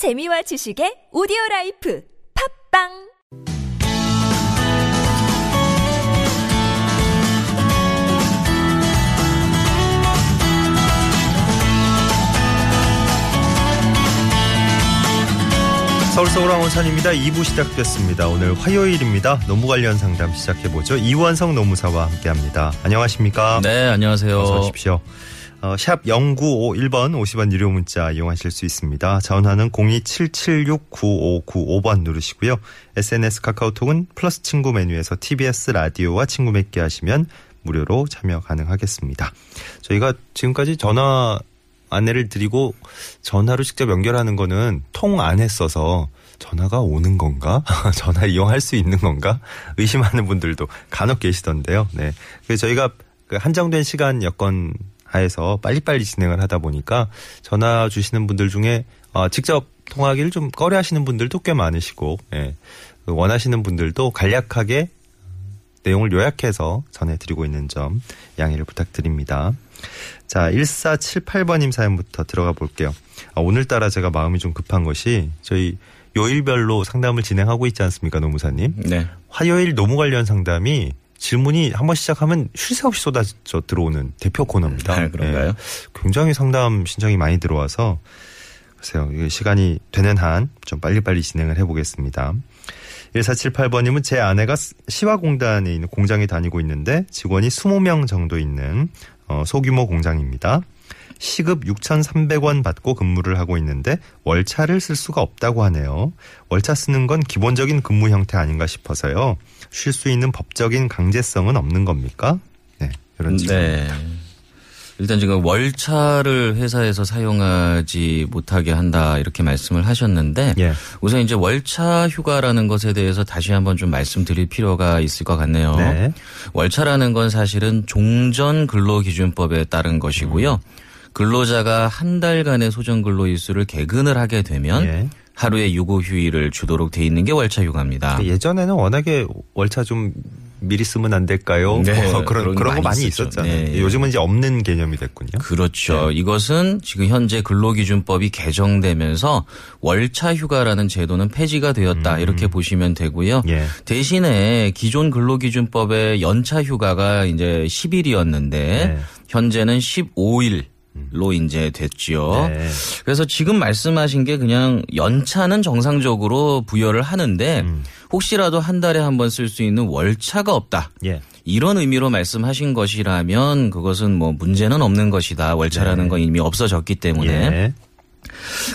재미와 지식의 오디오 라이프 팝빵 서울 서울 왕 원산입니다. 2부 시작됐습니다. 오늘 화요일입니다. 노무 관련 상담 시작해보죠. 이완성 노무사와 함께합니다. 안녕하십니까? 네, 안녕하세요. 어서 오십시오. 어, 샵 0951번 50원 유료 문자 이용하실 수 있습니다. 전화는 027769595번 누르시고요. SNS 카카오톡은 플러스 친구 메뉴에서 TBS 라디오와 친구 맺기 하시면 무료로 참여 가능하겠습니다. 저희가 지금까지 전화 안내를 드리고 전화로 직접 연결하는 거는 통 안 했어서 전화가 오는 건가? 전화 이용할 수 있는 건가? 의심하는 분들도 간혹 계시던데요. 네. 그래서 저희가 그 한정된 시간 여건 하에서 빨리빨리 진행을 하다 보니까 전화 주시는 분들 중에 어, 직접 통화하기를 좀 꺼려 하시는 분들도 꽤 많으시고, 예. 그 원하시는 분들도 간략하게 내용을 요약해서 전해드리고 있는 점 양해를 부탁드립니다. 자, 1478번님 사연부터 들어가 볼게요. 아, 오늘따라 제가 마음이 좀 급한 것이 저희 요일별로 상담을 진행하고 있지 않습니까, 노무사님? 네. 화요일 노무 관련 상담이 질문이 한번 시작하면 쉴 새 없이 쏟아져 들어오는 대표 코너입니다. 아, 그런가요? 예. 굉장히 상담 신청이 많이 들어와서 글쎄요, 시간이 되는 한 좀 빨리빨리 진행을 해보겠습니다. 1478번님은 제 아내가 시화공단에 있는 공장에 다니고 있는데 직원이 20명 정도 있는 어, 소규모 공장입니다. 시급 6,300원 받고 근무를 하고 있는데 월차를 쓸 수가 없다고 하네요. 월차 쓰는 건 기본적인 근무 형태 아닌가 싶어서요. 쉴 수 있는 법적인 강제성은 없는 겁니까? 네, 이런 질문. 네. 일단 지금 월차를 회사에서 사용하지 못하게 한다 이렇게 말씀을 하셨는데 예. 우선 이제 월차 휴가라는 것에 대해서 다시 한번 좀 말씀드릴 필요가 있을 것 같네요. 네. 월차라는 건 사실은 종전 근로기준법에 따른 것이고요. 근로자가 한 달간의 소정 근로 일수를 개근을 하게 되면 예. 하루의 유급 휴일을 주도록 돼 있는 게 월차 휴가입니다. 예전에는 워낙에 월차 좀 미리 쓰면 안 될까요? 네, 뭐 그런 그런 그런 거게 많이 있었죠. 있었잖아요. 네. 요즘은 이제 없는 개념이 됐군요. 그렇죠. 네. 이것은 지금 현재 근로기준법이 개정되면서 월차 휴가라는 제도는 폐지가 되었다 이렇게 보시면 되고요. 음. 예. 대신에 기존 근로기준법의 연차 휴가가 이제 10일이었는데 네. 현재는 15일. 로 이제 됐지요. 네. 그래서 지금 말씀하신 게 그냥 연차는 정상적으로 부여를 하는데 음. 혹시라도 한 달에 한 번 쓸 수 있는 월차가 없다. 예. 이런 의미로 말씀하신 것이라면 그것은 뭐 문제는 없는 것이다. 월차라는 네. 건 이미 없어졌기 때문에. 예.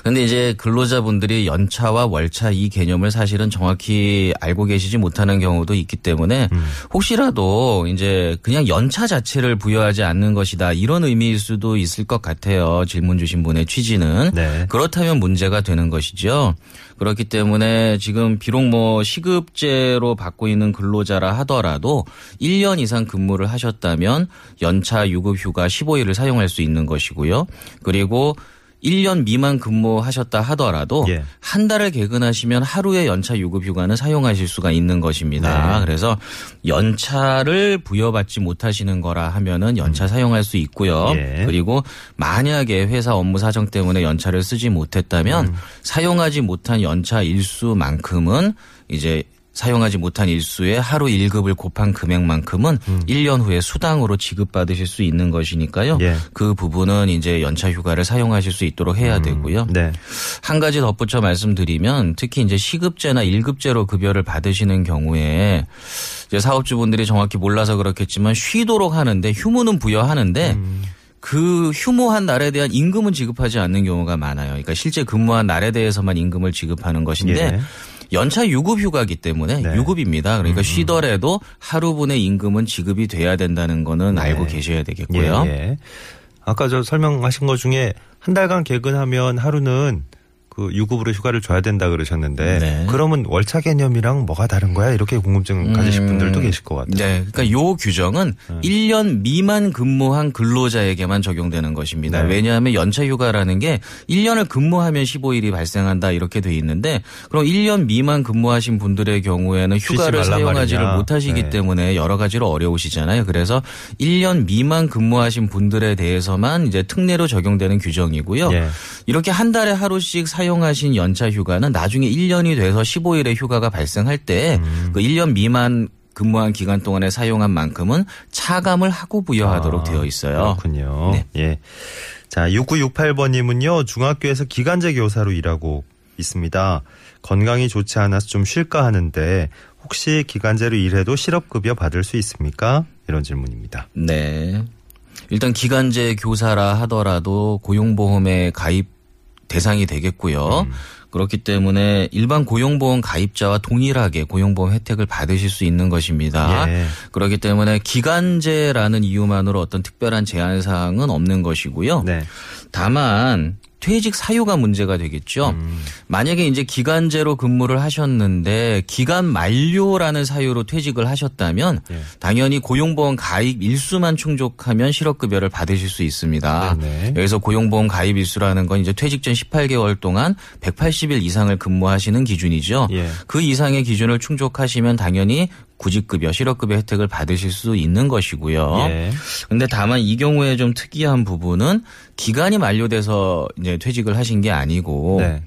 근데 이제 근로자분들이 연차와 월차 이 개념을 사실은 정확히 알고 계시지 못하는 경우도 있기 때문에 음. 혹시라도 이제 그냥 연차 자체를 부여하지 않는 것이다. 이런 의미일 수도 있을 것 같아요. 질문 주신 분의 취지는. 네. 그렇다면 문제가 되는 것이죠. 그렇기 때문에 지금 비록 뭐 시급제로 받고 있는 근로자라 하더라도 1년 이상 근무를 하셨다면 연차 유급 휴가 15일을 사용할 수 있는 것이고요. 그리고 1년 미만 근무하셨다 하더라도 예. 한 달을 개근하시면 하루의 연차 유급 휴가는 사용하실 수가 있는 것입니다. 네. 그래서 연차를 부여받지 못하시는 거라 하면은 연차 사용할 수 있고요. 음. 예. 그리고 만약에 회사 업무 사정 때문에 연차를 쓰지 못했다면 음. 사용하지 못한 연차 일수만큼은 이제 사용하지 못한 일수의 하루 1급을 곱한 금액만큼은 음. 1년 후에 수당으로 지급받으실 수 있는 것이니까요. 예. 그 부분은 이제 연차 휴가를 사용하실 수 있도록 해야 되고요. 네. 한 가지 덧붙여 말씀드리면 특히 이제 시급제나 1급제로 급여를 받으시는 경우에 이제 사업주분들이 정확히 몰라서 그렇겠지만 쉬도록 하는데 휴무는 부여하는데 음. 그 휴무한 날에 대한 임금은 지급하지 않는 경우가 많아요. 그러니까 실제 근무한 날에 대해서만 임금을 지급하는 것인데 예. 연차 유급 휴가기 때문에 네. 음, 유급입니다. 그러니까 쉬더라도 하루분의 임금은 지급이 돼야 된다는 거는 네. 알고 계셔야 되겠고요. 예, 예. 아까 저 설명하신 것 중에 한 달간 개근하면 하루는 그 유급으로 휴가를 줘야 된다 그러셨는데 네. 그러면 월차 개념이랑 뭐가 다른 거야? 이렇게 궁금증 가지실 음, 분들도 계실 것 같아요. 네. 그러니까 요 규정은 1년 미만 근무한 근로자에게만 적용되는 것입니다. 네. 왜냐하면 연차 휴가라는 게 1년을 근무하면 15일이 발생한다 이렇게 돼 있는데 그럼 1년 미만 근무하신 분들의 경우에는 휴가를 사용하지를 말이냐. 못하시기 네. 때문에 여러 가지로 어려우시잖아요. 그래서 1년 미만 근무하신 분들에 대해서만 이제 특례로 적용되는 규정이고요. 예. 이렇게 한 달에 하루씩 사용 사용하신 연차 휴가는 나중에 1년이 돼서 15일의 휴가가 발생할 때그 1년 미만 근무한 기간 동안에 사용한 만큼은 차감을 하고 부여하도록 아, 되어 있어요. 그렇군요. 네. 예. 자, 6968번님은요, 중학교에서 기간제 교사로 일하고 있습니다. 건강이 좋지 않아서 좀 쉴까 하는데, 혹시 기간제로 일해도 실업급여 받을 수 있습니까? 이런 질문입니다. 네. 일단 기간제 교사라 하더라도 고용보험에 가입 대상이 되겠고요. 음. 그렇기 때문에 일반 고용보험 가입자와 동일하게 고용보험 혜택을 받으실 수 있는 것입니다. 예. 그렇기 때문에 기간제라는 이유만으로 어떤 특별한 제한 사항은 없는 것이고요. 네. 다만 퇴직 사유가 문제가 되겠죠. 음. 만약에 이제 기간제로 근무를 하셨는데 기간 만료라는 사유로 퇴직을 하셨다면 예. 당연히 고용보험 가입 일수만 충족하면 실업급여를 받으실 수 있습니다. 네네. 여기서 고용보험 가입 일수라는 건 이제 퇴직 전 18개월 동안 180일 이상을 근무하시는 기준이죠. 예. 그 이상의 기준을 충족하시면 당연히 구직급여, 실업급여 혜택을 받으실 수 있는 것이고요. 예. 근데 다만 이 경우에 좀 특이한 부분은 기간이 만료돼서 이제 퇴직을 하신 게 아니고 네.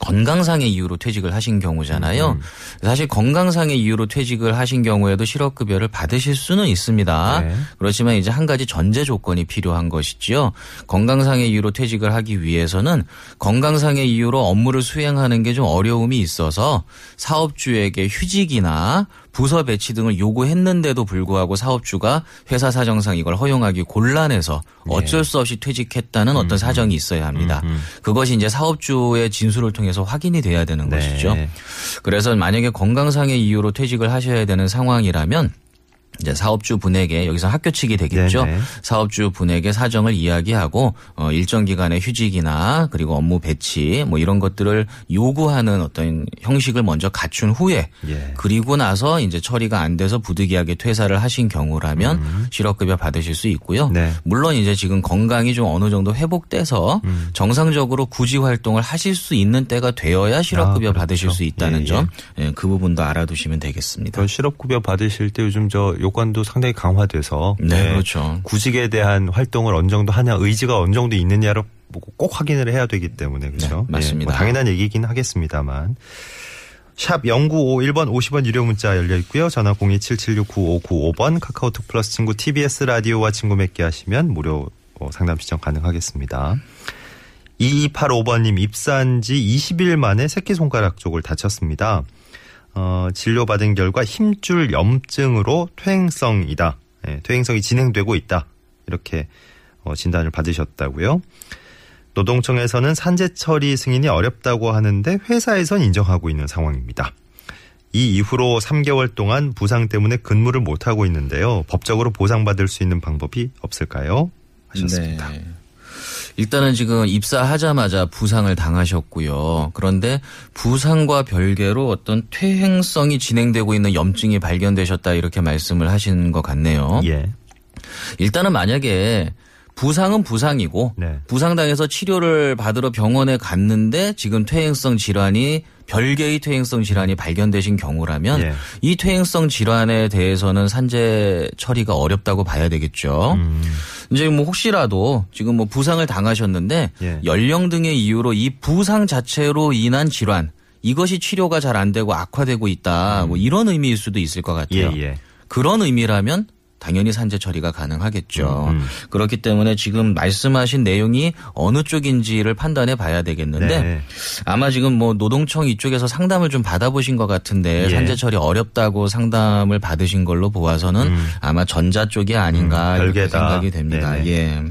건강상의 이유로 퇴직을 하신 경우잖아요. 음. 사실 건강상의 이유로 퇴직을 하신 경우에도 실업급여를 받으실 수는 있습니다. 네. 그렇지만 이제 한 가지 전제 조건이 필요한 것이지요. 건강상의 이유로 퇴직을 하기 위해서는 건강상의 이유로 업무를 수행하는 게 좀 어려움이 있어서 사업주에게 휴직이나 부서 배치 등을 요구했는데도 불구하고 사업주가 회사 사정상 이걸 허용하기 곤란해서 어쩔 수 없이 퇴직했다는 어떤 사정이 있어야 합니다. 그것이 이제 사업주의 진술을 통해서 확인이 돼야 되는 네. 것이죠. 그래서 만약에 건강상의 이유로 퇴직을 하셔야 되는 상황이라면 이제 사업주 분에게 여기서 학교 측이 되겠죠. 네네. 사업주 분에게 사정을 이야기하고 어 일정 기간의 휴직이나 그리고 업무 배치 뭐 이런 것들을 요구하는 어떤 형식을 먼저 갖춘 후에 예. 그리고 나서 이제 처리가 안 돼서 부득이하게 퇴사를 하신 경우라면 실업급여 받으실 수 있고요. 음. 네. 물론 이제 지금 건강이 좀 어느 정도 회복돼서 음. 정상적으로 구직 활동을 하실 수 있는 때가 되어야 실업급여 아, 그렇죠. 받으실 수 있다는 예, 점, 예, 그 부분도 알아두시면 되겠습니다. 그 실업급여 받으실 때 요즘 저 요건도 상당히 강화돼서 네, 그렇죠. 구직에 대한 활동을 어느 정도 하냐 의지가 어느 정도 있느냐를 뭐꼭 확인을 해야 되기 때문에 그렇죠. 네, 맞습니다. 뭐 당연한 얘기긴 하겠습니다만 샵 0951번 50원 유료 문자 열려 있고요. 전화 027769595번 카카오톡 플러스 친구 TBS 라디오와 친구 맺기 하시면 무료 어, 상담 신청 가능하겠습니다. 2285번님 입사한 지 20일 만에 새끼손가락 쪽을 다쳤습니다. 어, 진료받은 결과 힘줄 염증으로 퇴행성이다. 예, 퇴행성이 진행되고 있다. 이렇게 어, 진단을 받으셨다고요. 노동청에서는 산재 처리 승인이 어렵다고 하는데 회사에선 인정하고 있는 상황입니다. 이 이후로 3개월 동안 부상 때문에 근무를 못하고 있는데요. 법적으로 보상받을 수 있는 방법이 없을까요? 하셨습니다. 네. 일단은 지금 입사하자마자 부상을 당하셨고요. 그런데 부상과 별개로 어떤 퇴행성이 진행되고 있는 염증이 발견되셨다 이렇게 말씀을 하신 것 같네요. 예. 일단은 만약에 부상은 부상이고 네. 부상당해서 치료를 받으러 병원에 갔는데 지금 퇴행성 질환이 별개의 퇴행성 질환이 발견되신 경우라면 예. 이 퇴행성 질환에 대해서는 산재 처리가 어렵다고 봐야 되겠죠. 음, 이제 뭐 혹시라도 지금 뭐 부상을 당하셨는데 예. 연령 등의 이유로 이 부상 자체로 인한 질환 이것이 치료가 잘 안 되고 악화되고 있다. 뭐 이런 의미일 수도 있을 것 음. 예, 같아요. 예. 그런 의미라면 당연히 산재 처리가 가능하겠죠. 음, 음. 그렇기 때문에 지금 말씀하신 내용이 어느 쪽인지를 판단해 봐야 되겠는데 네. 아마 지금 뭐 노동청 이쪽에서 상담을 좀 받아보신 것 같은데 예. 산재 처리 어렵다고 상담을 받으신 걸로 보아서는 음. 아마 전자 쪽이 아닌가 음, 이렇게. 생각이 됩니다. 네네. 예.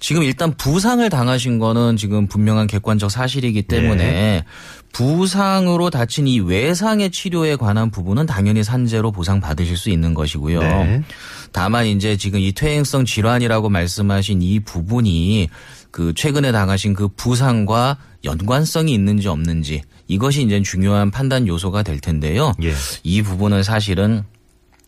지금 일단 부상을 당하신 거는 지금 분명한 객관적 사실이기 때문에 네. 부상으로 다친 이 외상의 치료에 관한 부분은 당연히 산재로 보상 받으실 수 있는 것이고요. 네. 다만 이제 지금 이 퇴행성 질환이라고 말씀하신 이 부분이 그 최근에 당하신 그 부상과 연관성이 있는지 없는지 이것이 이제 중요한 판단 요소가 될 텐데요. 예. 이 부분은 사실은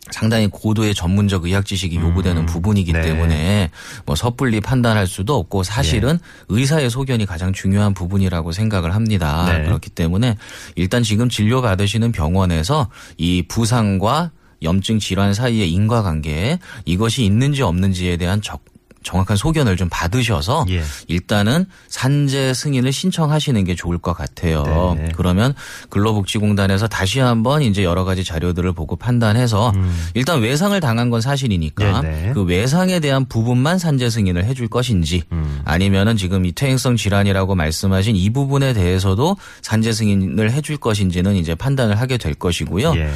상당히 고도의 전문적 의학 지식이 요구되는 부분이기 네. 때문에 뭐 섣불리 판단할 수도 없고 사실은 예. 의사의 소견이 가장 중요한 부분이라고 생각을 합니다. 네. 그렇기 때문에 일단 지금 진료 받으시는 병원에서 이 부상과 염증 질환 사이의 인과관계 이것이 있는지 없는지에 대한 적 정확한 소견을 좀 받으셔서 예. 일단은 산재 승인을 신청하시는 게 좋을 것 같아요. 네. 그러면 근로복지공단에서 다시 한번 이제 여러 가지 자료들을 보고 판단해서 일단 외상을 당한 건 사실이니까 음. 네네. 그 외상에 대한 부분만 산재 승인을 해줄 것인지 음. 아니면은 지금 이 퇴행성 질환이라고 말씀하신 이 부분에 대해서도 산재 승인을 해줄 것인지는 이제 판단을 하게 될 것이고요. 예.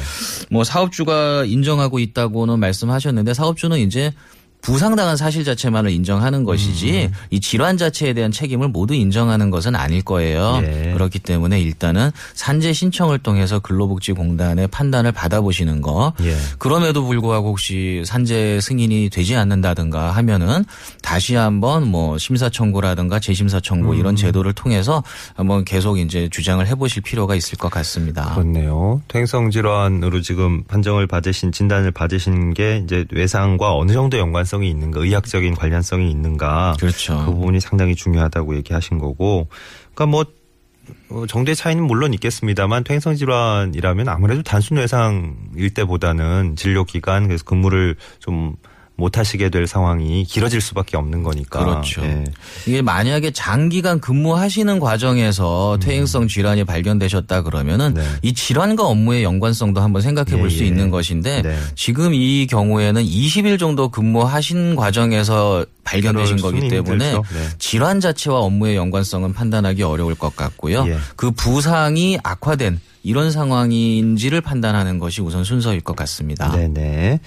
뭐 사업주가 인정하고 있다고는 말씀하셨는데 사업주는 이제 부상당한 사실 자체만을 인정하는 것이지 이 질환 자체에 대한 책임을 모두 인정하는 것은 아닐 거예요. 예. 그렇기 때문에 일단은 산재 신청을 통해서 근로복지공단의 판단을 받아보시는 거. 예. 그럼에도 불구하고 혹시 산재 승인이 되지 않는다든가 하면은 다시 한번 뭐 심사 청구라든가 재심사 청구 음. 이런 제도를 통해서 한번 계속 이제 주장을 해보실 필요가 있을 것 같습니다. 그렇네요. 퇴행성 질환으로 지금 판정을 받으신 진단을 받으신 게 이제 외상과 어느 정도 연관성 이 있는가, 의학적인 관련성이 있는가. 그렇죠. 그 부분이 상당히 중요하다고 얘기하신 거고. 그러니까 뭐 어, 정도의 차이는 물론 있겠습니다만 퇴행성 질환이라면 아무래도 단순 외상일 때보다는 진료 기간 그래서 근무를 좀 못 하시게 될 상황이 길어질 수밖에 없는 거니까. 그렇죠. 예. 이게 만약에 장기간 근무하시는 과정에서 퇴행성 질환이 발견되셨다 그러면은 음. 네. 이 질환과 업무의 연관성도 한번 생각해 볼수 예, 예. 있는 것인데 네. 지금 이 경우에는 20일 정도 근무하신 과정에서 발견되신 거기 때문에. 네. 질환 자체와 업무의 연관성은 판단하기 어려울 것 같고요. 예. 그 부상이 악화된 이런 상황인지를 판단하는 것이 우선 순서일 것 같습니다. 네네.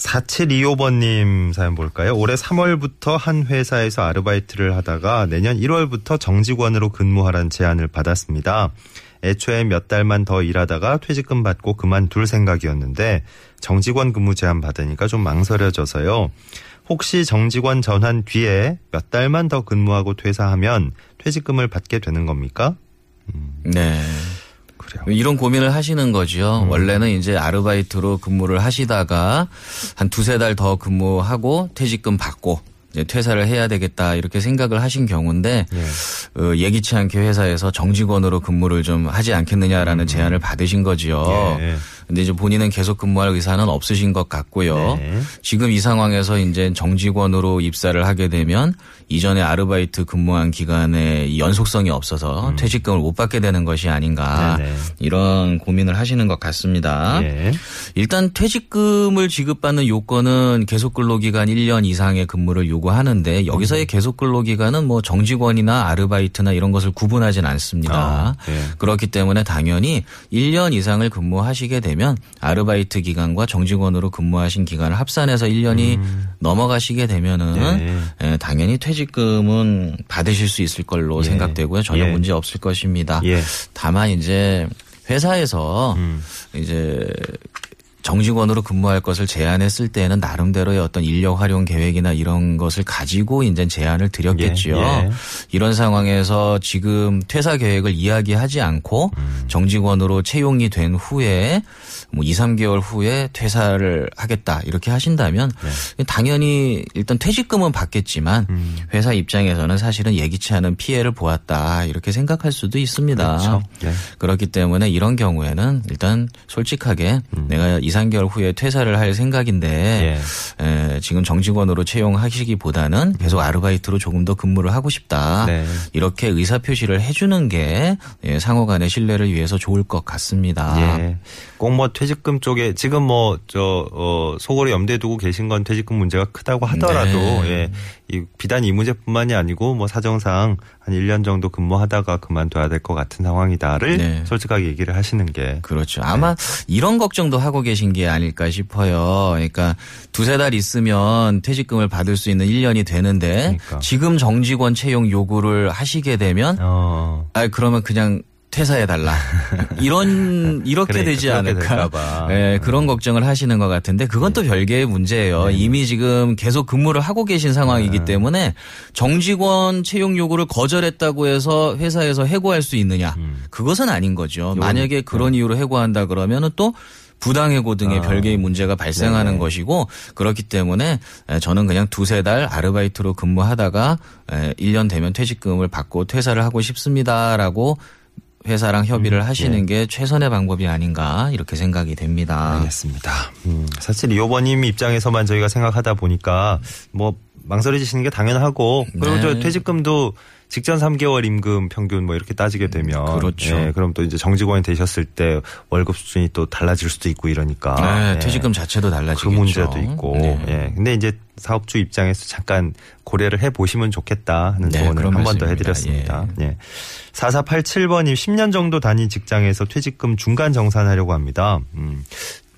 4725번님 사연 볼까요? 올해 3월부터 한 회사에서 아르바이트를 하다가 내년 1월부터 정직원으로 근무하라는 제안을 받았습니다. 애초에 몇 달만 더 일하다가 퇴직금 받고 그만둘 생각이었는데 정직원 근무 제안 받으니까 좀 망설여져서요. 혹시 정직원 전환 뒤에 몇 달만 더 근무하고 퇴사하면 퇴직금을 받게 되는 겁니까? 네. 그래요. 이런 고민을 하시는 거죠. 원래는 이제 아르바이트로 근무를 하시다가 한 두세 달 더 근무하고 퇴직금 받고 이제 퇴사를 해야 되겠다 이렇게 생각을 하신 경우인데 예. 어, 예기치 않게 회사에서 정직원으로 근무를 좀 하지 않겠느냐라는 제안을 받으신 거지요. 예. 근데 이제 본인은 계속 근무할 의사는 없으신 것 같고요. 네. 지금 이 상황에서 이제 정직원으로 입사를 하게 되면 이전에 아르바이트 근무한 기간에 이 연속성이 없어서 퇴직금을 못 받게 되는 것이 아닌가 음. 네네. 이런 고민을 하시는 것 같습니다. 예. 일단 퇴직금을 지급받는 요건은 계속 근로기간 1년 이상의 근무를 요구하는데 여기서의 계속 근로기간은 뭐 정직원이나 아르바이트나 이런 것을 구분하진 않습니다. 아, 예. 그렇기 때문에 당연히 1년 이상을 근무하시게 되면 아르바이트 기간과 정직원으로 근무하신 기간을 합산해서 1년이 넘어가시게 되면은 네. 예, 당연히 퇴직금은 받으실 수 있을 걸로 예. 생각되고요. 전혀 예. 문제 없을 것입니다. 예. 다만 이제 회사에서 음. 이제 정직원으로 근무할 것을 제안했을 때는 나름대로의 어떤 인력 활용 계획이나 이런 것을 가지고 이제 제안을 드렸겠지요. 예, 예. 이런 상황에서 지금 퇴사 계획을 이야기하지 않고 음. 정직원으로 채용이 된 후에 뭐 2, 3개월 후에 퇴사를 하겠다 이렇게 하신다면 네. 당연히 일단 퇴직금은 받겠지만 음. 회사 입장에서는 사실은 예기치 않은 피해를 보았다 이렇게 생각할 수도 있습니다. 그렇죠. 네. 그렇기 때문에 이런 경우에는 일단 솔직하게 음. 내가 2, 3개월 후에 퇴사를 할 생각인데 예. 에, 지금 정직원으로 채용하시기보다는 계속 아르바이트로 조금 더 근무를 하고 싶다. 네. 이렇게 의사 표시를 해주는 게 예, 상호 간의 신뢰를 위해서 좋을 것 같습니다. 예. 꼭 뭐 퇴직금 쪽에 지금 뭐저 어, 속으로 염두에 두고 계신 건 퇴직금 문제가 크다고 하더라도 네. 예. 이 비단 이 문제뿐만이 아니고 뭐 사정상 한 1년 정도 근무하다가 그만둬야 될 것 같은 상황이다를 네. 솔직하게 얘기를 하시는 게 그렇죠. 아마 이런 걱정도 하고 계신 게 아닐까 싶어요. 그러니까 두세 달 있으면 퇴직금을 받을 수 있는 1년이 되는데 그러니까. 지금 정직원 채용 요구를 하시게 되면 어. 아 그러면 그냥 퇴사해 달라. 이런 이렇게 그러니까 되지 않을까. 예, 그런 걱정을 하시는 것 같은데 그건 또 별개의 문제예요. 네. 이미 지금 계속 근무를 하고 계신 상황이기 때문에 정직원 채용 요구를 거절했다고 해서 회사에서 해고할 수 있느냐? 음. 그것은 아닌 거죠. 만약에 그런 이유로 해고한다 그러면은 또 부당해고 등의 아. 별개의 문제가 발생하는 네네. 것이고 그렇기 때문에 저는 그냥 두세 달 아르바이트로 근무하다가 1년 되면 퇴직금을 받고 퇴사를 하고 싶습니다라고 회사랑 협의를 음, 하시는 예. 게 최선의 방법이 아닌가 이렇게 생각이 됩니다. 알겠습니다. 음, 사실 이 오버님 입장에서만 저희가 생각하다 보니까 뭐 망설여지시는 게 당연하고 그리고 네. 저 퇴직금도 직전 3개월 임금 평균 뭐 이렇게 따지게 되면 그렇죠. 예, 그럼 또 이제 정직원이 되셨을 때 월급 수준이 또 달라질 수도 있고 이러니까 네, 예. 퇴직금 자체도 그 달라지겠죠. 문제도 있고 네. 예. 근데 이제 사업주 입장에서 잠깐 고려를 해 보시면 좋겠다 하는 네, 조언을 한 번 더. 해드렸습니다. 예. 4487번님 10년 정도 다닌 직장에서 퇴직금 중간 정산하려고 합니다. 음.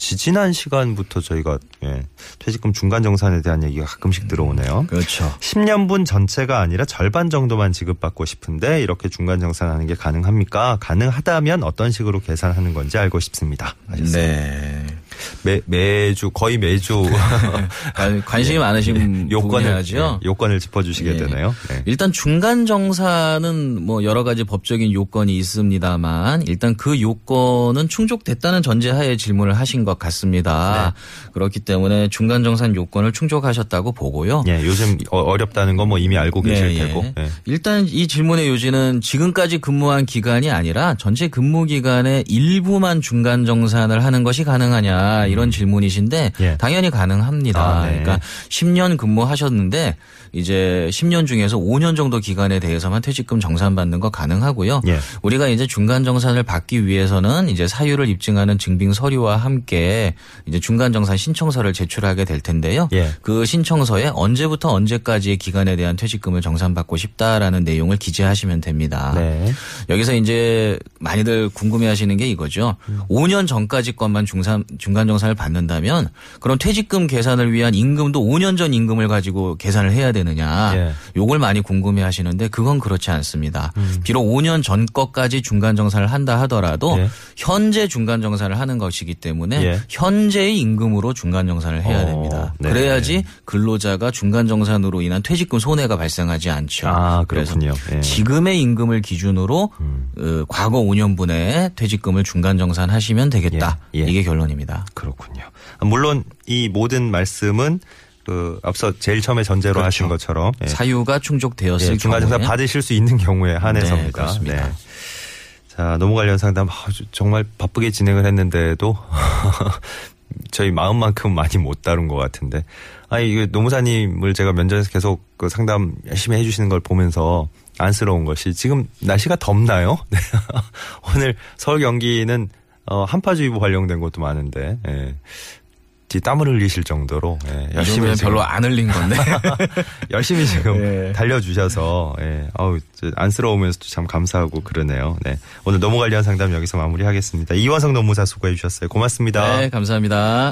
지지난 시간부터 저희가 예, 퇴직금 중간 정산에 대한 얘기가 가끔씩 들어오네요. 그렇죠. 10년분 전체가 아니라 절반 정도만 지급받고 싶은데 이렇게 중간 정산하는 게 가능합니까? 가능하다면 어떤 식으로 계산하는 건지 알고 싶습니다. 하셨습니다. 네. 매, 매주 거의 매주 관- 관심이 많으신 요건을 분야죠. 예, 요건을 짚어주시게 예. 되네요. 네. 일단 중간 정산은 뭐 여러 가지 법적인 요건이 있습니다만 일단 그 요건은 충족됐다는 전제하에 질문을 하신 것 같습니다. 그렇기 때문에 중간 정산 요건을 충족하셨다고 보고요. 예, 요즘 어- 어렵다는 건뭐 이미 알고 계실 네, 예. 테고. 예. 일단 이 질문의 요지는 지금까지 근무한 기간이 아니라 전체 근무 기간의 일부만 중간 정산을 하는 것이 가능하냐 이런 질문이신데 예. 당연히 가능합니다. 아, 네. 그러니까 10년 근무하셨는데 이제 10년 중에서 5년 정도 기간에 대해서만 퇴직금 정산받는 거 가능하고요. 예. 우리가 이제 중간 정산을 받기 위해서는 이제 사유를 입증하는 증빙 서류와 함께 이제 중간 정산 신청서를 제출하게 될 텐데요. 예. 그 신청서에 언제부터 언제까지의 기간에 대한 퇴직금을 정산받고 싶다라는 내용을 기재하시면 됩니다. 네. 여기서 이제 많이들 궁금해 하시는 게 이거죠. 음. 5년 전까지 것만 중산, 중간 정산을 받는다면 그럼 퇴직금 계산을 위한 임금도 5년 전 임금을 가지고 계산을 해야 되느냐. 예. 요걸 많이 궁금해 하시는데 그건 그렇지 않습니다. 음. 비록 5년 전 것까지 중간 정산을 한다 하더라도 예. 현재 중간 정산을 하는 것이기 때문에 예. 현재의 임금으로 중간 정산을 해야 어, 됩니다. 네. 그래야지 근로자가 중간 정산으로 인한 퇴직금 손해가 발생하지 않죠. 아, 그래서 그렇군요. 예. 지금의 임금을 기준으로 어, 과거 5년분의 퇴직금을 중간 정산하시면 되겠다. 예, 예. 이게 결론입니다. 그렇군요. 물론 이 모든 말씀은 그 앞서 제일 처음에 전제로 그렇죠. 하신 것처럼 예. 사유가 충족되었을 예, 경우에 받으실 수 있는 경우에 한해서입니다. 네, 그렇습니다. 자, 노무 관련 상담 아, 정말 바쁘게 진행을 했는데도 저희 마음만큼 많이 못 다룬 것 같은데. 아니, 이게 노무사님을 제가 면전에서 계속 그 상담 열심히 해주시는 걸 보면서 안쓰러운 것이 지금 날씨가 덥나요? 네. 오늘 서울 경기는 어, 한파주의보 발령된 곳도 많은데, 예. 뒤 땀을 흘리실 정도로 예, 이 열심히 지금 별로 안 흘린 건데. 열심히 지금 예. 달려주셔서 예, 아우 저 안쓰러우면서도 참 감사하고 그러네요. 네, 오늘 노무 관련 상담 여기서 마무리하겠습니다. 이원성 노무사 수고해 주셨어요. 고맙습니다. 네, 감사합니다.